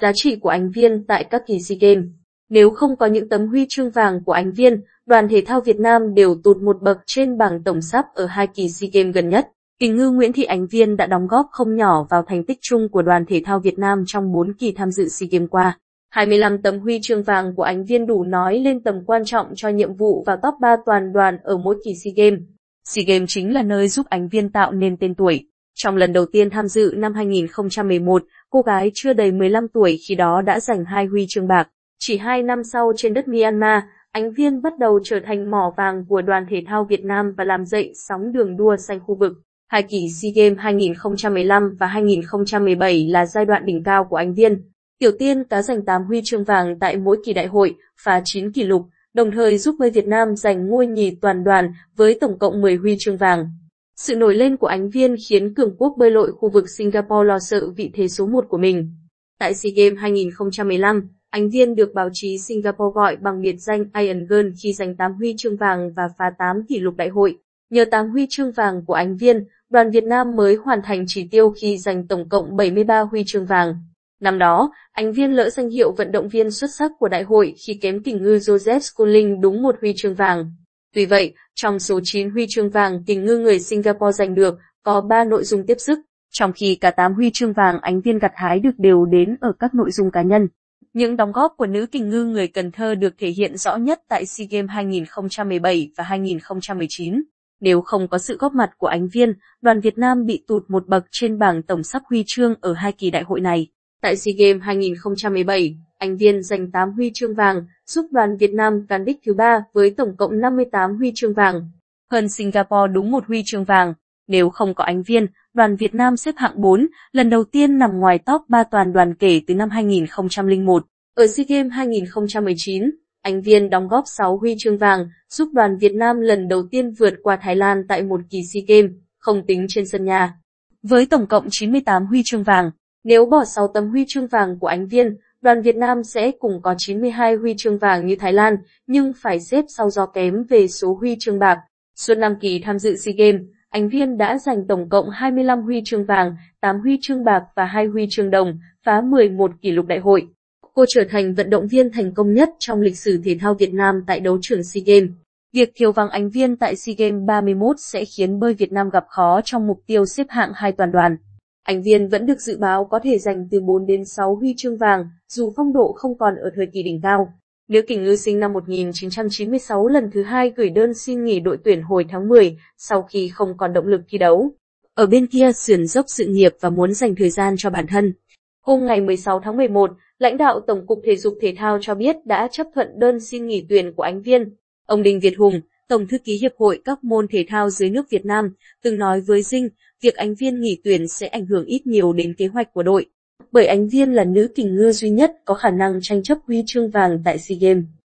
giá trị của Ánh Viên tại các kỳ SEA Games. Nếu không có những tấm huy chương vàng của Ánh Viên, đoàn thể thao Việt Nam đều tụt một bậc trên bảng tổng sắp ở hai kỳ SEA Games gần nhất. kỳ ngư Nguyễn Thị Ánh Viên đã đóng góp không nhỏ vào thành tích chung của đoàn thể thao Việt Nam trong 4 kỳ tham dự SEA Games qua. 25 tấm huy chương vàng của Ánh Viên đủ nói lên tầm quan trọng cho nhiệm vụ vào top 3 toàn đoàn ở mỗi kỳ SEA Games. SEA Games chính là nơi giúp Ánh Viên tạo nên tên tuổi. Trong lần đầu tiên tham dự năm 2011, cô gái chưa đầy 15 tuổi khi đó đã giành hai huy chương bạc. Chỉ hai năm sau trên đất Myanmar, Ánh Viên bắt đầu trở thành mỏ vàng của đoàn thể thao Việt Nam và làm dậy sóng đường đua xanh khu vực. Hai kỳ SEA Games 2015 và 2017 là giai đoạn đỉnh cao của Ánh Viên. Tiểu Tiên đã giành 8 huy chương vàng tại mỗi kỳ đại hội, phá 9 kỷ lục, đồng thời giúp bơi Việt Nam giành ngôi nhì toàn đoàn với tổng cộng 10 huy chương vàng. Sự nổi lên của Ánh Viên khiến cường quốc bơi lội khu vực Singapore lo sợ vị thế số 1 của mình. Tại SEA Games 2015, Ánh Viên được báo chí Singapore gọi bằng biệt danh Iron Girl khi giành 8 huy chương vàng và phá 8 kỷ lục đại hội. Nhờ 8 huy chương vàng của Ánh Viên, đoàn Việt Nam mới hoàn thành chỉ tiêu khi giành tổng cộng 73 huy chương vàng. Năm đó, Ánh Viên lỡ danh hiệu vận động viên xuất sắc của đại hội khi kém kình ngư Joseph Schooling đúng một huy chương vàng. Tuy vậy, trong số 9 huy chương vàng tình ngư người Singapore giành được, có 3 nội dung tiếp sức, trong khi cả 8 huy chương vàng Ánh Viên gặt hái được đều đến ở các nội dung cá nhân. Những đóng góp của nữ kình ngư người Cần Thơ được thể hiện rõ nhất tại SEA Games 2017 và 2019. Nếu không có sự góp mặt của Ánh Viên, đoàn Việt Nam bị tụt một bậc trên bảng tổng sắp huy chương ở hai kỳ đại hội này. Tại SEA Games 2017, Ánh Viên giành 8 huy chương vàng, giúp đoàn Việt Nam cán đích thứ ba với tổng cộng 58 huy chương vàng. Hơn Singapore đúng một huy chương vàng. Nếu không có Ánh Viên, đoàn Việt Nam xếp hạng 4, lần đầu tiên nằm ngoài top 3 toàn đoàn kể từ năm 2001. Ở SEA Games 2019, Ánh Viên đóng góp 6 huy chương vàng, giúp đoàn Việt Nam lần đầu tiên vượt qua Thái Lan tại một kỳ SEA Games, không tính trên sân nhà. Với tổng cộng 98 huy chương vàng, nếu bỏ 6 tấm huy chương vàng của Ánh Viên, đoàn Việt Nam sẽ cùng có 92 huy chương vàng như Thái Lan, nhưng phải xếp sau do kém về số huy chương bạc. Suốt năm kỳ tham dự SEA Games, Ánh Viên đã giành tổng cộng 25 huy chương vàng, 8 huy chương bạc và 2 huy chương đồng, phá 11 kỷ lục đại hội. Cô trở thành vận động viên thành công nhất trong lịch sử thể thao Việt Nam tại đấu trường SEA Games. Việc thiếu vắng Ánh Viên tại SEA Games 31 sẽ khiến bơi Việt Nam gặp khó trong mục tiêu xếp hạng hai toàn đoàn. Anh Viên vẫn được dự báo có thể giành từ 4 đến 6 huy chương vàng, dù phong độ không còn ở thời kỳ đỉnh cao. Nữ kình ngư sinh năm 1996 lần thứ hai gửi đơn xin nghỉ đội tuyển hồi tháng 10, sau khi không còn động lực thi đấu. Ở bên kia sườn dốc sự nghiệp và muốn dành thời gian cho bản thân. Hôm ngày 16 tháng 11, lãnh đạo Tổng cục Thể dục Thể thao cho biết đã chấp thuận đơn xin nghỉ tuyển của Ánh Viên. Ông Đinh Việt Hùng, Tổng thư ký Hiệp hội các môn thể thao dưới nước Việt Nam, từng nói với Dinh, việc Ánh Viên nghỉ tuyển sẽ ảnh hưởng ít nhiều đến kế hoạch của đội. Bởi Ánh Viên là nữ kình ngư duy nhất có khả năng tranh chấp huy chương vàng tại SEA Games.